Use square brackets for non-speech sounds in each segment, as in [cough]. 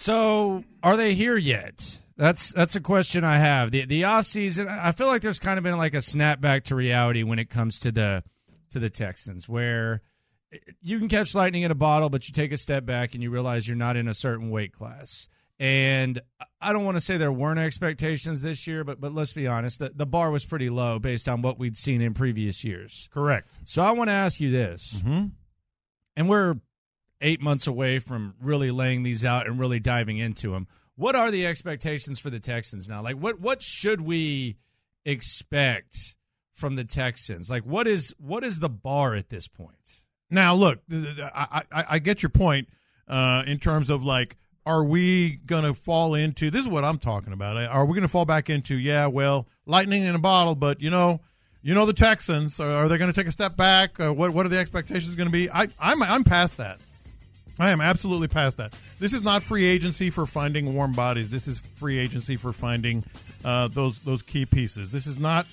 So, are they here yet? That's that's a question I have. The the off season, I feel like there's kind of been like a snapback to reality when it comes to the to the Texans, where you can catch lightning in a bottle, but you take a step back and you realize you're not in a certain weight class. And I don't want to say there weren't expectations this year, but but let's be honest, the, the bar was pretty low based on what we'd seen in previous years. Correct. So I want to ask you this, Mm-hmm. and we're eight months away from really laying these out and really diving into them. What are the expectations for the Texans now? Like, what what should we expect from the Texans? Like, what is what is the bar at this point? Now, look, I, I, I get your point uh, in terms of like, are we going to fall into this? Is what I'm talking about. Are we going to fall back into? Yeah, well, lightning in a bottle, but you know, you know the Texans. Are, are they going to take a step back? Uh, what what are the expectations going to be? I I'm I'm past that. I am absolutely past that. This is not free agency for finding warm bodies. This is free agency for finding uh, those those key pieces. This is not.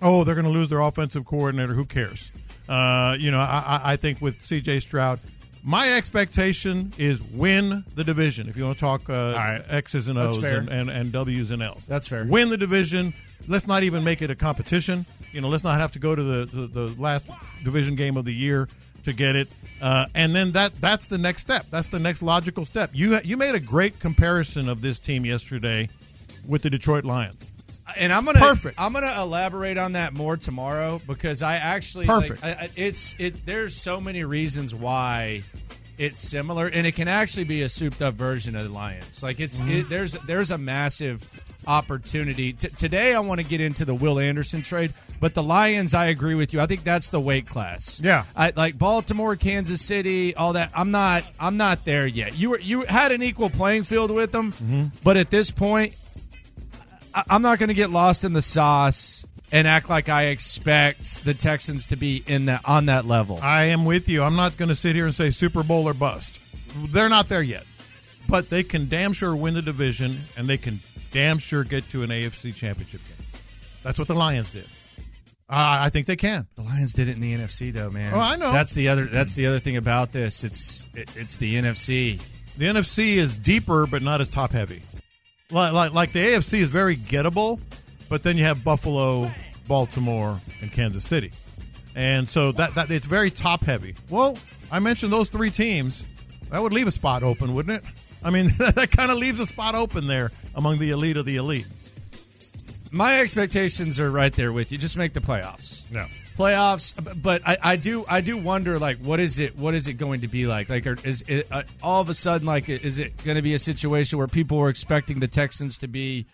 Oh, they're going to lose their offensive coordinator. Who cares? Uh, you know, I, I- think with C.J. Stroud, my expectation is win the division. If you want to talk uh, right. X's and O's and, and, and W's and L's, That's fair. Win the division. Let's not even make it a competition. You know, let's not have to go to the the, the last division game of the year to get it. Uh, and then that that's the next step. That's the next logical step. You you made a great comparison of this team yesterday with the Detroit Lions. And I'm gonna Perfect. I'm gonna elaborate on that more tomorrow because I actually Perfect. Like, I, it's it. There's so many reasons why it's similar, and it can actually be a souped up version of the Lions. Like it's Mm-hmm. it, there's there's a massive opportunity. T- today, I want to get into the Will Anderson trade, but the Lions, I agree with you. I think that's the weight class. Yeah. I like Baltimore, Kansas City, all that. I'm not I'm not there yet. You were you had an equal playing field with them, Mm-hmm. but at this point, I- I'm not going to get lost in the sauce and act like I expect the Texans to be in that on that level. I am with you. I'm not going to sit here and say Super Bowl or bust. They're not there yet, but they can damn sure win the division, and they can damn sure get to an AFC Championship game. That's what the Lions did. Uh, I think they can. The Lions did it in the NFC though, man. Oh, I know. That's the other that's the other thing about this. It's it, it's the NFC. The NFC is deeper, but not as top heavy. Like, like, like the AFC is very gettable, but then you have Buffalo, Baltimore, and Kansas City, and so that, that it's very top heavy. Well, I mentioned those three teams. That would leave a spot open, wouldn't it? I mean, [laughs] that kind of leaves a spot open there among the elite of the elite. My expectations are right there with you. Just make the playoffs. No. playoffs but I, I do i do wonder like what is it what is it going to be like like are, is it uh, all of a sudden like is it going to be a situation where people were expecting the texans to be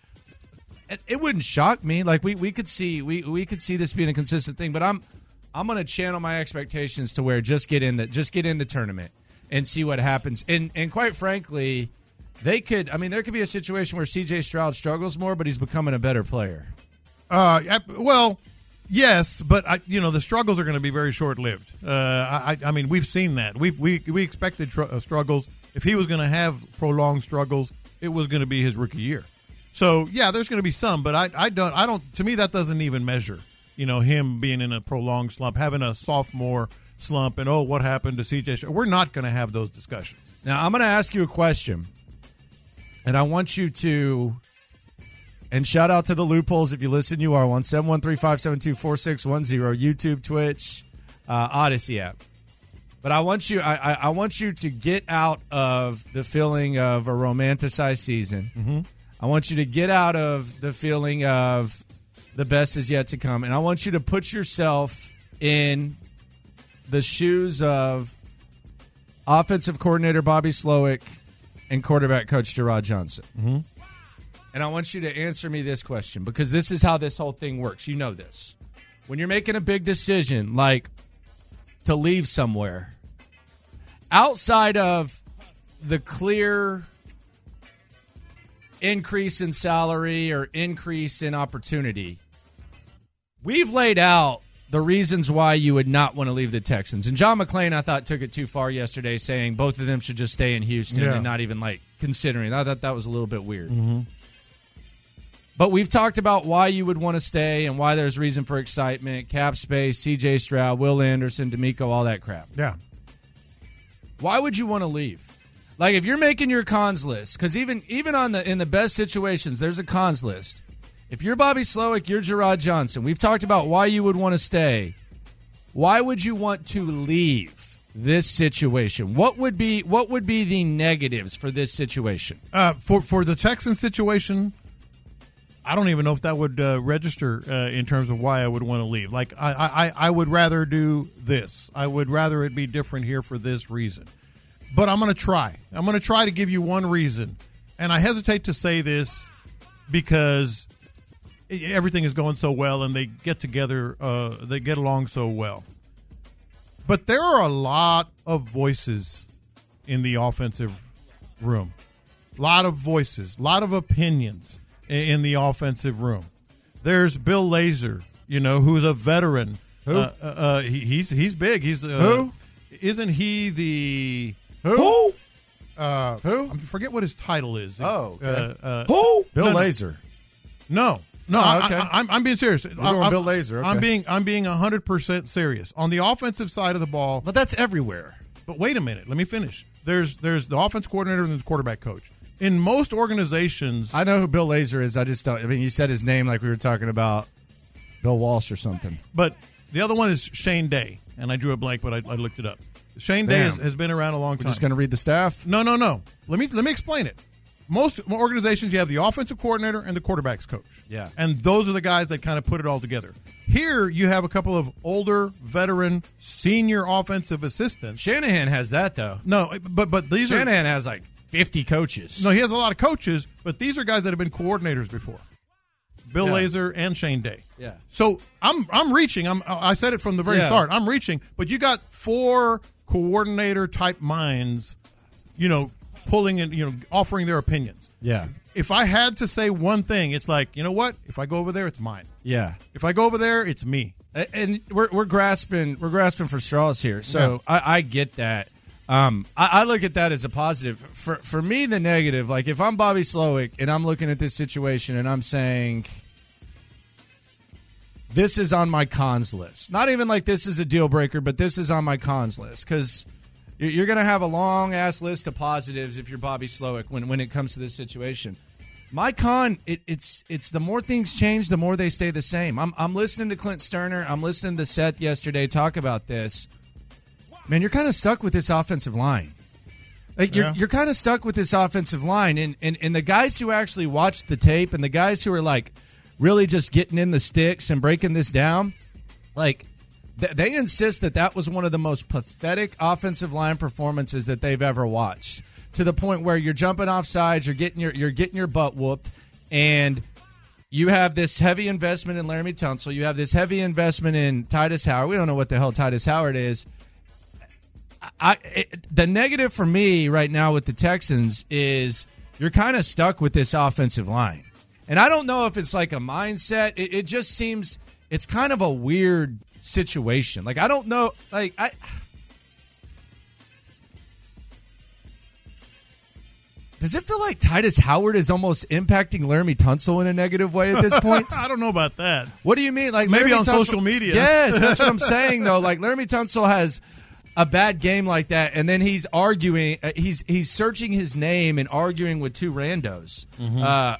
it, it wouldn't shock me like we, we could see we, we could see this being a consistent thing but i'm i'm going to channel my expectations to where just get in the just get in the tournament and see what happens and and quite frankly they could i mean there could be a situation where cj stroud struggles more but he's becoming a better player Uh, well, yes, but I, you know the struggles are going to be very short lived. Uh, I, I mean, we've seen that. We've we we expected tr- uh, struggles. If he was going to have prolonged struggles, it was going to be his rookie year. So yeah, there's going to be some, but I I don't I don't. To me, that doesn't even measure. You know, him being in a prolonged slump, having a sophomore slump, and oh, what happened to CJ? We're not going to have those discussions. Now I'm going to ask you a question, and I want you to. And shout out to the loopholes if you listen. You are one seven one three five seven two four six one zero YouTube, Twitch, uh, Audacy app. But I want you, I, I, I want you to get out of the feeling of a romanticized season. Mm-hmm. I want you to get out of the feeling of the best is yet to come, and I want you to put yourself in the shoes of offensive coordinator Bobby Slowik and quarterback coach Jerrod Johnson. Mm-hmm. And I want you to answer me this question because this is how this whole thing works. You know this. When you're making a big decision, like to leave somewhere, outside of the clear increase in salary or increase in opportunity, we've laid out the reasons why you would not want to leave the Texans. And John McClain, I thought, took it too far yesterday, saying both of them should just stay in Houston Yeah. and not even like considering. I thought that was a little bit weird. Mm-hmm. But we've talked about why you would want to stay and why there's reason for excitement. Cap space, CJ Stroud, Will Anderson, DeMeco, all that crap. Yeah. Why would you want to leave? Like if you're making your cons list, because even even on the in the best situations, there's a cons list. If you're Bobby Slowik, you're Jerrod Johnson. We've talked about why you would want to stay. Why would you want to leave this situation? What would be what would be the negatives for this situation? Uh, for for the Texan situation, I don't even know if that would uh, register uh, in terms of why I would want to leave. Like I, I, I would rather do this. I would rather it be different here for this reason. But I'm going to try. I'm going to try to give you one reason, and I hesitate to say this because everything is going so well and they get together. Uh, they get along so well. But there are a lot of voices in the offensive room a lot of voices, a lot of opinions in the offensive room. There's Bill Lazor, you know, who's a veteran. Who? Uh, uh, uh, he, he's he's big. He's uh, Who? Isn't he the Who? Uh, Who? I forget what his title is. Oh, okay. uh, uh, Who? Bill No. Lazor. no, no, Oh, okay. I, am I'm being serious. I'm, going I'm- Bill Lazor, okay. I'm being I'm being hundred percent serious on the offensive side of the ball. But that's everywhere. But wait a minute, let me finish. There's there's the offense coordinator and the quarterback coach. In most organizations, I know who Bill Lazor is. I just don't. I mean, you said his name like we were talking about Bill Walsh or something. but the other one is Shane Day, and I drew a blank, but I, I looked it up. Shane Day has, has been around a long time. We're just going to read the staff. No, no, no. Let me let me explain it. Most organizations, you have the offensive coordinator and the quarterbacks coach. Yeah. and those are the guys that kind of put it all together. Here, you have a couple of older, veteran, senior offensive assistants. Shanahan has that though. no, eh, but but these are Shanahan has like 50 coaches. no. He has a lot of coaches, but these are guys that have been coordinators before. Bill Yeah. Lazor and Shane Day. Yeah. So I'm I'm reaching. I'm I said it from the very Yeah. start. I'm reaching, but you got four coordinator type minds, you know, pulling and you know offering their opinions. Yeah. If I had to say one thing, it's like you know what? If I go over there, it's mine. Yeah. If I go over there, it's me. And we're we're grasping we're grasping for straws here. So I, I get that. Um, I, I look at that as a positive. For for me, the negative, like if I'm Bobby Slowik and I'm looking at this situation and I'm saying, this is on my cons list. Not even like this is a deal breaker, but this is on my cons list because you're going to have a long ass list of positives if you're Bobby Slowik when when it comes to this situation. My con, it, it's it's the more things change, the more they stay the same. I'm I'm listening to Clint Stoerner. I'm listening to Seth yesterday talk about this. Man, you're kind of stuck with this offensive line. Like you're Yeah. you're kind of stuck with this offensive line, and, and and the guys who actually watched the tape, and the guys who are like really just getting in the sticks and breaking this down, like they insist that that was one of the most pathetic offensive line performances that they've ever watched. To the point where you're jumping off sides, you're getting your you're getting your butt whooped, and you have this heavy investment in Laremy Tunsil. You have this heavy investment in Tytus Howard. We don't know what the hell Tytus Howard is. I it, the negative for me right now with the Texans is you're kind of stuck with this offensive line, and I don't know if it's like a mindset. It, it just seems it's kind of a weird situation. Like I don't know. Like I. Does it feel like Tytus Howard is almost impacting Laremy Tunsil in a negative way at this point? [laughs] I don't know about that. What do you mean? Like Maybe Laremy on social media. Yes, that's what I'm [laughs] saying though. Like Laremy Tunsil has a bad game like that, and then he's arguing. Uh, he's he's searching his name and arguing with two randos. Mm-hmm. Uh,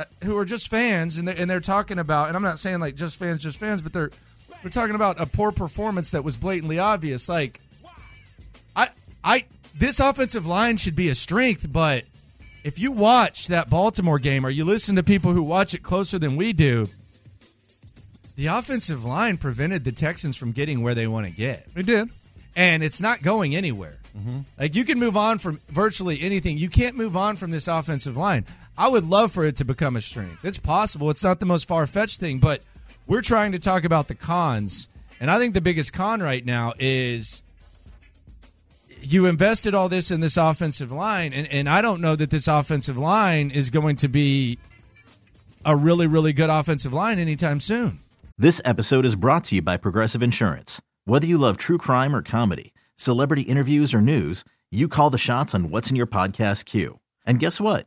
uh, who are just fans, and they're, and they're talking about, and I'm not saying like just fans, just fans, but they're they're talking about a poor performance that was blatantly obvious. Like, I I this offensive line should be a strength, but if you watch that Baltimore game or you listen to people who watch it closer than we do, the offensive line prevented the Texans from getting where they want to get, They did. and it's not going anywhere. Like you can move on from virtually anything. You can't move on from this offensive line. I would love for it to become a strength. It's possible. It's not the most far fetched thing, but we're trying to talk about the cons. And I think the biggest con right now is you invested all this in this offensive line, and, and I don't know that this offensive line is going to be a really, really good offensive line anytime soon. This episode is brought to you by Progressive Insurance. Whether you love true crime or comedy, celebrity interviews or news, you call the shots on what's in your podcast queue. And guess what?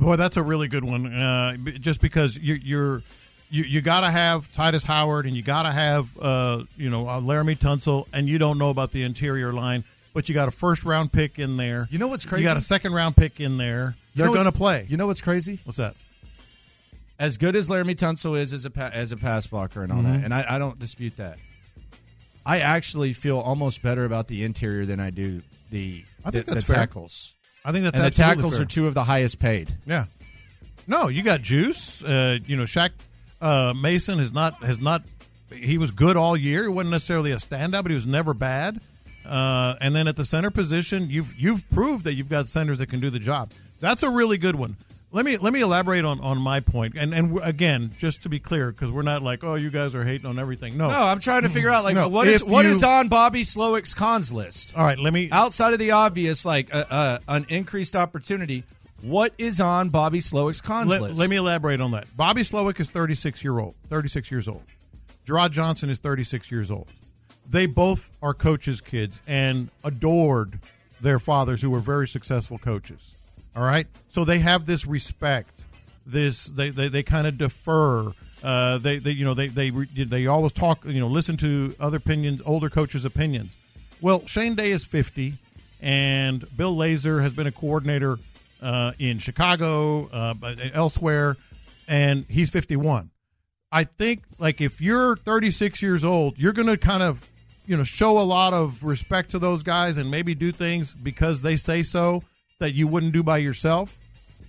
Boy, that's a really good one. Uh, just because you, you're you, you got to have Tytus Howard and you got to have uh, you know uh, Laremy Tunsil, and you don't know about the interior line, but you got a first round pick in there. You know what's crazy? You got a second round pick in there. You They're going to play. You know what's crazy? What's that? As good as Laremy Tunsil is as a pa- as a pass blocker and all Mm-hmm. that, and I, I don't dispute that. I actually feel almost better about the interior than I do the I think the, that's the fair. tackles. I think that's and the tackles fair. are two of the highest paid. Yeah. No, you got Juice. Uh, you know, Shaq uh, Mason has not has not. He was good all year. He wasn't necessarily a standout, but he was never bad. Uh, and then at the center position, you've you've proved that you've got centers that can do the job. That's a really good one. Let me let me elaborate on, on my. And and again, just to be clear, because we're not like, oh, you guys are hating on everything. No, No, I'm trying to figure out like No, what is if what you- is on Bobby Slowik's cons list All right, let me. outside of the obvious, like uh, uh, an increased opportunity. What is on Bobby Slowik's cons let, list? let me elaborate on that. Bobby Slowik is 36 year old, 36 years old. Jerrod Johnson is 36 years old. They both are coaches' kids and adored their fathers, who were very successful coaches. All right, so they have this respect. This they they, they kind of defer. Uh, they, they you know they they they always talk. You know, listen to other opinions, older coaches' opinions. Well, Shane Day is 50, and Bill Lazor has been a coordinator uh, in Chicago, uh, elsewhere, and he's 51. I think like if you're 36 years old, you're to kind of you know show a lot of respect to those guys and maybe do things because they say so that you wouldn't do by yourself.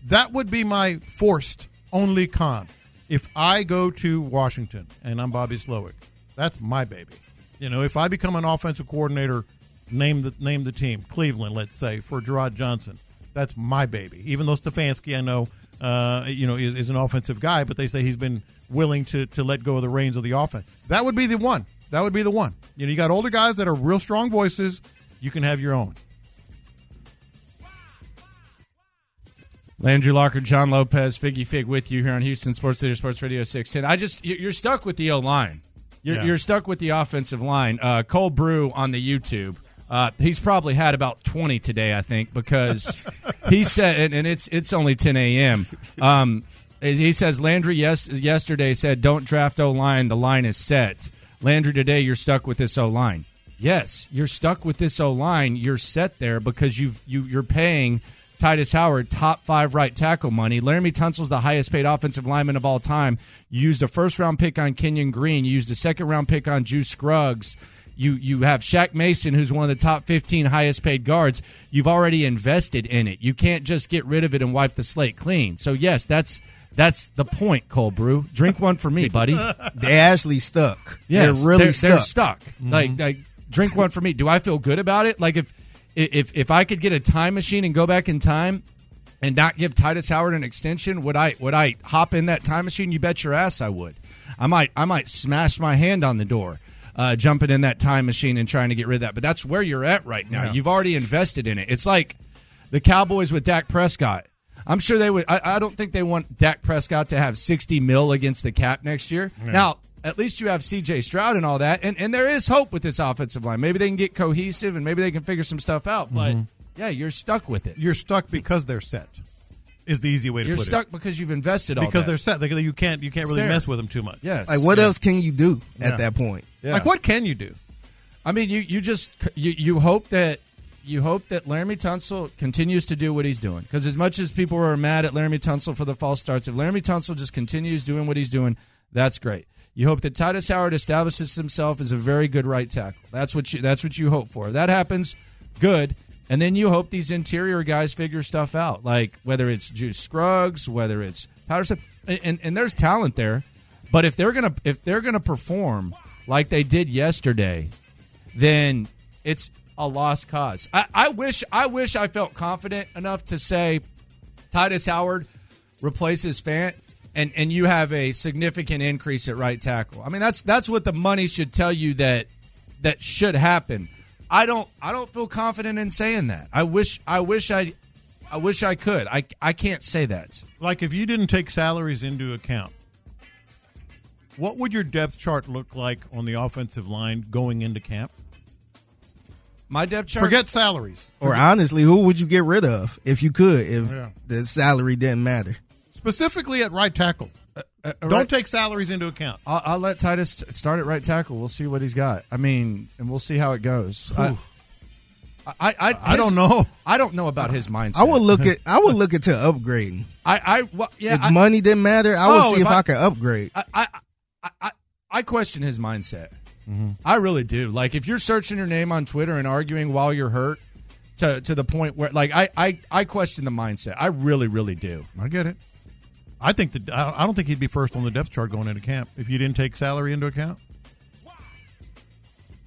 That would be my forced only con. If I go to Washington and I'm Bobby Slowik, that's my baby. You know, if I become an offensive coordinator, name the name the team, Cleveland, let's say, for Jerrod Johnson, that's my baby. Even though Stefanski, I know, uh, you know, is, is an offensive guy, but they say he's been willing to to let go of the reins of the offense. That would be the one. That would be the one. You know, you got older guys that are real strong voices. You can have your own. Landry Locker, John Lopez, Figgy Fig with you here on Houston Sports Leader Sports Radio 610. I just, you- you're stuck with the O line. You're, Yeah. you're stuck with the offensive line. Uh, Cole Brew on the YouTube. Uh, he's probably had about 20 today, I think, because [laughs] he said, and, and it's it's only 10 a.m. Um, He says Landry yes yesterday said don't draft O line. The line is set. Landry today you're stuck with this O line. Yes, you're stuck with this O line. You're set there because you've you you're paying Tytus Howard top five right tackle money. Laremy Tunsil's the highest paid offensive lineman of all time. You used a first round pick on Kenyon Green. You used a second round pick on Juice Scruggs. You you have Shaq Mason, who's one of the top 15 highest paid guards. You've already invested in it. You can't just get rid of it and wipe the slate clean. So yes, that's that's the point, Cole Brew. Drink one for me, buddy. [laughs] They're actually stuck. Yes, they're really they're, stuck. they're stuck. Mm-hmm. Like, like, drink one for me. Do I feel good about it? Like, if if if I could get a time machine and go back in time and not give Tytus Howard an extension, would I would I hop in that time machine? You bet your ass I would. I might I might smash my hand on the door. Uh, jumping in that time machine and trying to get rid of that, but that's where you're at right now. Yeah. You've already invested in it. It's like the Cowboys with Dak Prescott. I'm sure they would. I, I don't think they want Dak Prescott to have 60 mil against the cap next year. Now, at least you have C.J. Stroud and all that, and and there is hope with this offensive line. Maybe they can get cohesive, and maybe they can figure some stuff out. But mm-hmm. yeah, you're stuck with it. You're stuck because they're set. Is the easy way to You're put it. You're stuck because you've invested all Because that. they're set. They, you can't you can't It's really there. mess with them too much. yes. Like, what Yeah. else can you do Yeah. at that point? Yeah. Like what can you do? I mean, you you just you you hope that you hope that Laremy Tunsil continues to do what he's doing. Because as much as people are mad at Laremy Tunsil for the false starts, if Laremy Tunsil just continues doing what he's doing, that's great. You hope that Tytus Howard establishes himself as a very good right tackle. That's what you that's what you hope for. If that happens, good. And then you hope these interior guys figure stuff out, like whether it's Juice Scruggs, whether it's Patterson, and, and, and there's talent there. But if they're gonna if they're gonna perform like they did yesterday, then it's a lost cause. I, I wish I wish I felt confident enough to say Tytus Howard replaces Fant and and you have a significant increase at right tackle. I mean that's that's what the money should tell you that that should happen. I don't I don't feel confident in saying that. I wish I wish I I wish I could. I I can't say that. Like if you didn't take salaries into account, what would your depth chart look like on the offensive line going into camp? My depth chart Forget salaries. Or honestly, who would you get rid of if you could, if Yeah. the salary didn't matter? Specifically at right tackle. uh, Don't right- take salaries into account. I'll, I'll let Tytus start at right tackle. We'll see what he's got. I mean, and we'll see how it goes. I, I, I, I don't know. I don't know about his mindset. I would look at I would [laughs] look into upgrading. I, I, well, yeah. if I, money didn't matter, I would Oh, see if if I, I- could upgrade. I, I, I, I, I question his mindset. Mm-hmm. I really do. Like, if you're searching your name on Twitter and arguing while you're hurt, to to the point where, like, I, I, I question the mindset. I really, really do. I get it. I think that I don't- think he'd be first on the depth chart going into camp if you didn't take salary into account.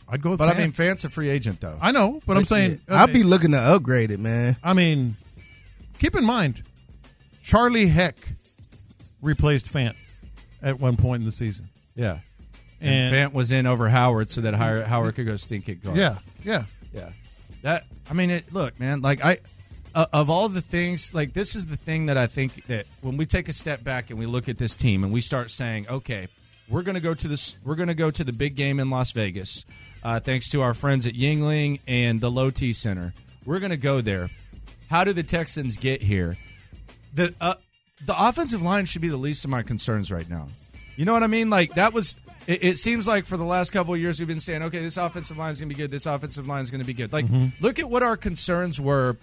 I'd go with But I mean, Fant's a free agent, though. I know, but I'm saying I'd be looking to upgrade it, man. I mean, keep in mind, Charlie Heck replaced Fant at one point in the season. Yeah. And, And- Fant was in over Howard so that Howard, Howard could go stink it guard. Yeah, yeah. Yeah. That I mean it look, man, like I uh, of all the things, like this is the thing that I think that when we take a step back and we look at this team and we start saying, okay, we're going to go to this we're going to go to the big game in Las Vegas. Uh, thanks to our friends at Yuengling and the Low T Center. We're going to go there. How do the Texans get here? The uh, the offensive line should be the least of my concerns right now. You know what I mean? Like that was. It, it seems like for the last couple of years we've been saying, okay, this offensive line is going to be good. This offensive line is going to be good. Like, look at what our concerns were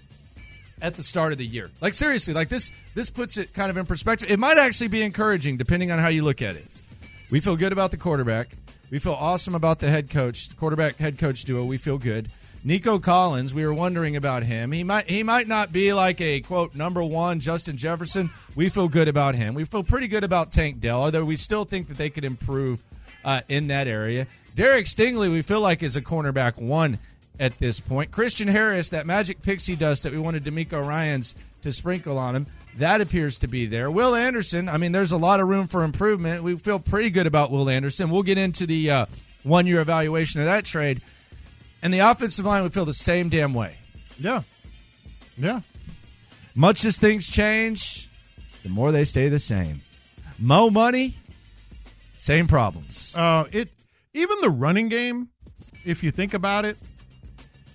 at the start of the year. Like seriously, like this. This puts it kind of in perspective. It might actually be encouraging, depending on how you look at it. We feel good about the quarterback. We feel awesome about the head coach, the quarterback head coach duo. We feel good. Nico Collins, we were wondering about him. He might he might not be like a quote number one Justin Jefferson. We feel good about him. We feel pretty good about Tank Dell, although we still think that they could improve uh, in that area. Derek Stingley, we feel like is a cornerback one at this point. Christian Harris, that magic pixie dust that we wanted DeMeco Ryans to sprinkle on him, that appears to be there. Will Anderson, I mean, there's a lot of room for improvement. We feel pretty good about Will Anderson. We'll get into the uh, one year evaluation of that trade. And the offensive line would feel the same damn way. Yeah. Yeah. Much as things change, the more they stay the same. Mo money, same problems. Uh, it even the running game, if you think about it,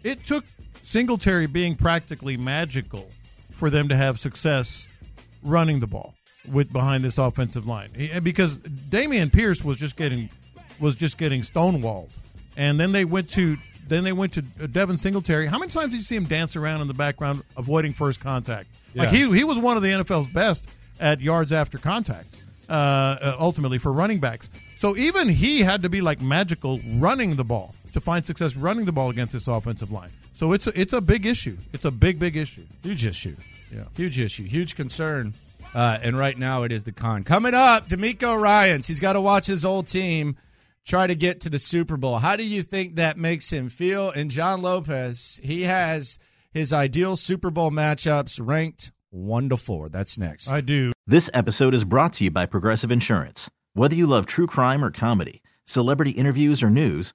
it took Singletary being practically magical for them to have success running the ball. with behind this offensive line He- because Dameon Pierce was just getting was just getting stonewalled, and then they went to then they went to Devin Singletary. How many times did you see him dance around in the background avoiding first contact? Like he he was one of the NFL's best at yards after contact. Uh, uh, ultimately for running backs, so even he had to be like magical running the ball to find success running the ball against this offensive line. So it's a, it's a big issue. It's a big big issue. Huge issue. Yeah. Huge issue. Huge concern. Uh, and right now it is the con. Coming up, DeMeco Ryans. He's got to watch his old team try to get to the Super Bowl. How do you think that makes him feel? And John Lopez, he has his ideal Super Bowl matchups ranked one to four. That's next. I do. This episode is brought to you by Progressive Insurance. Whether you love true crime or comedy, celebrity interviews or news,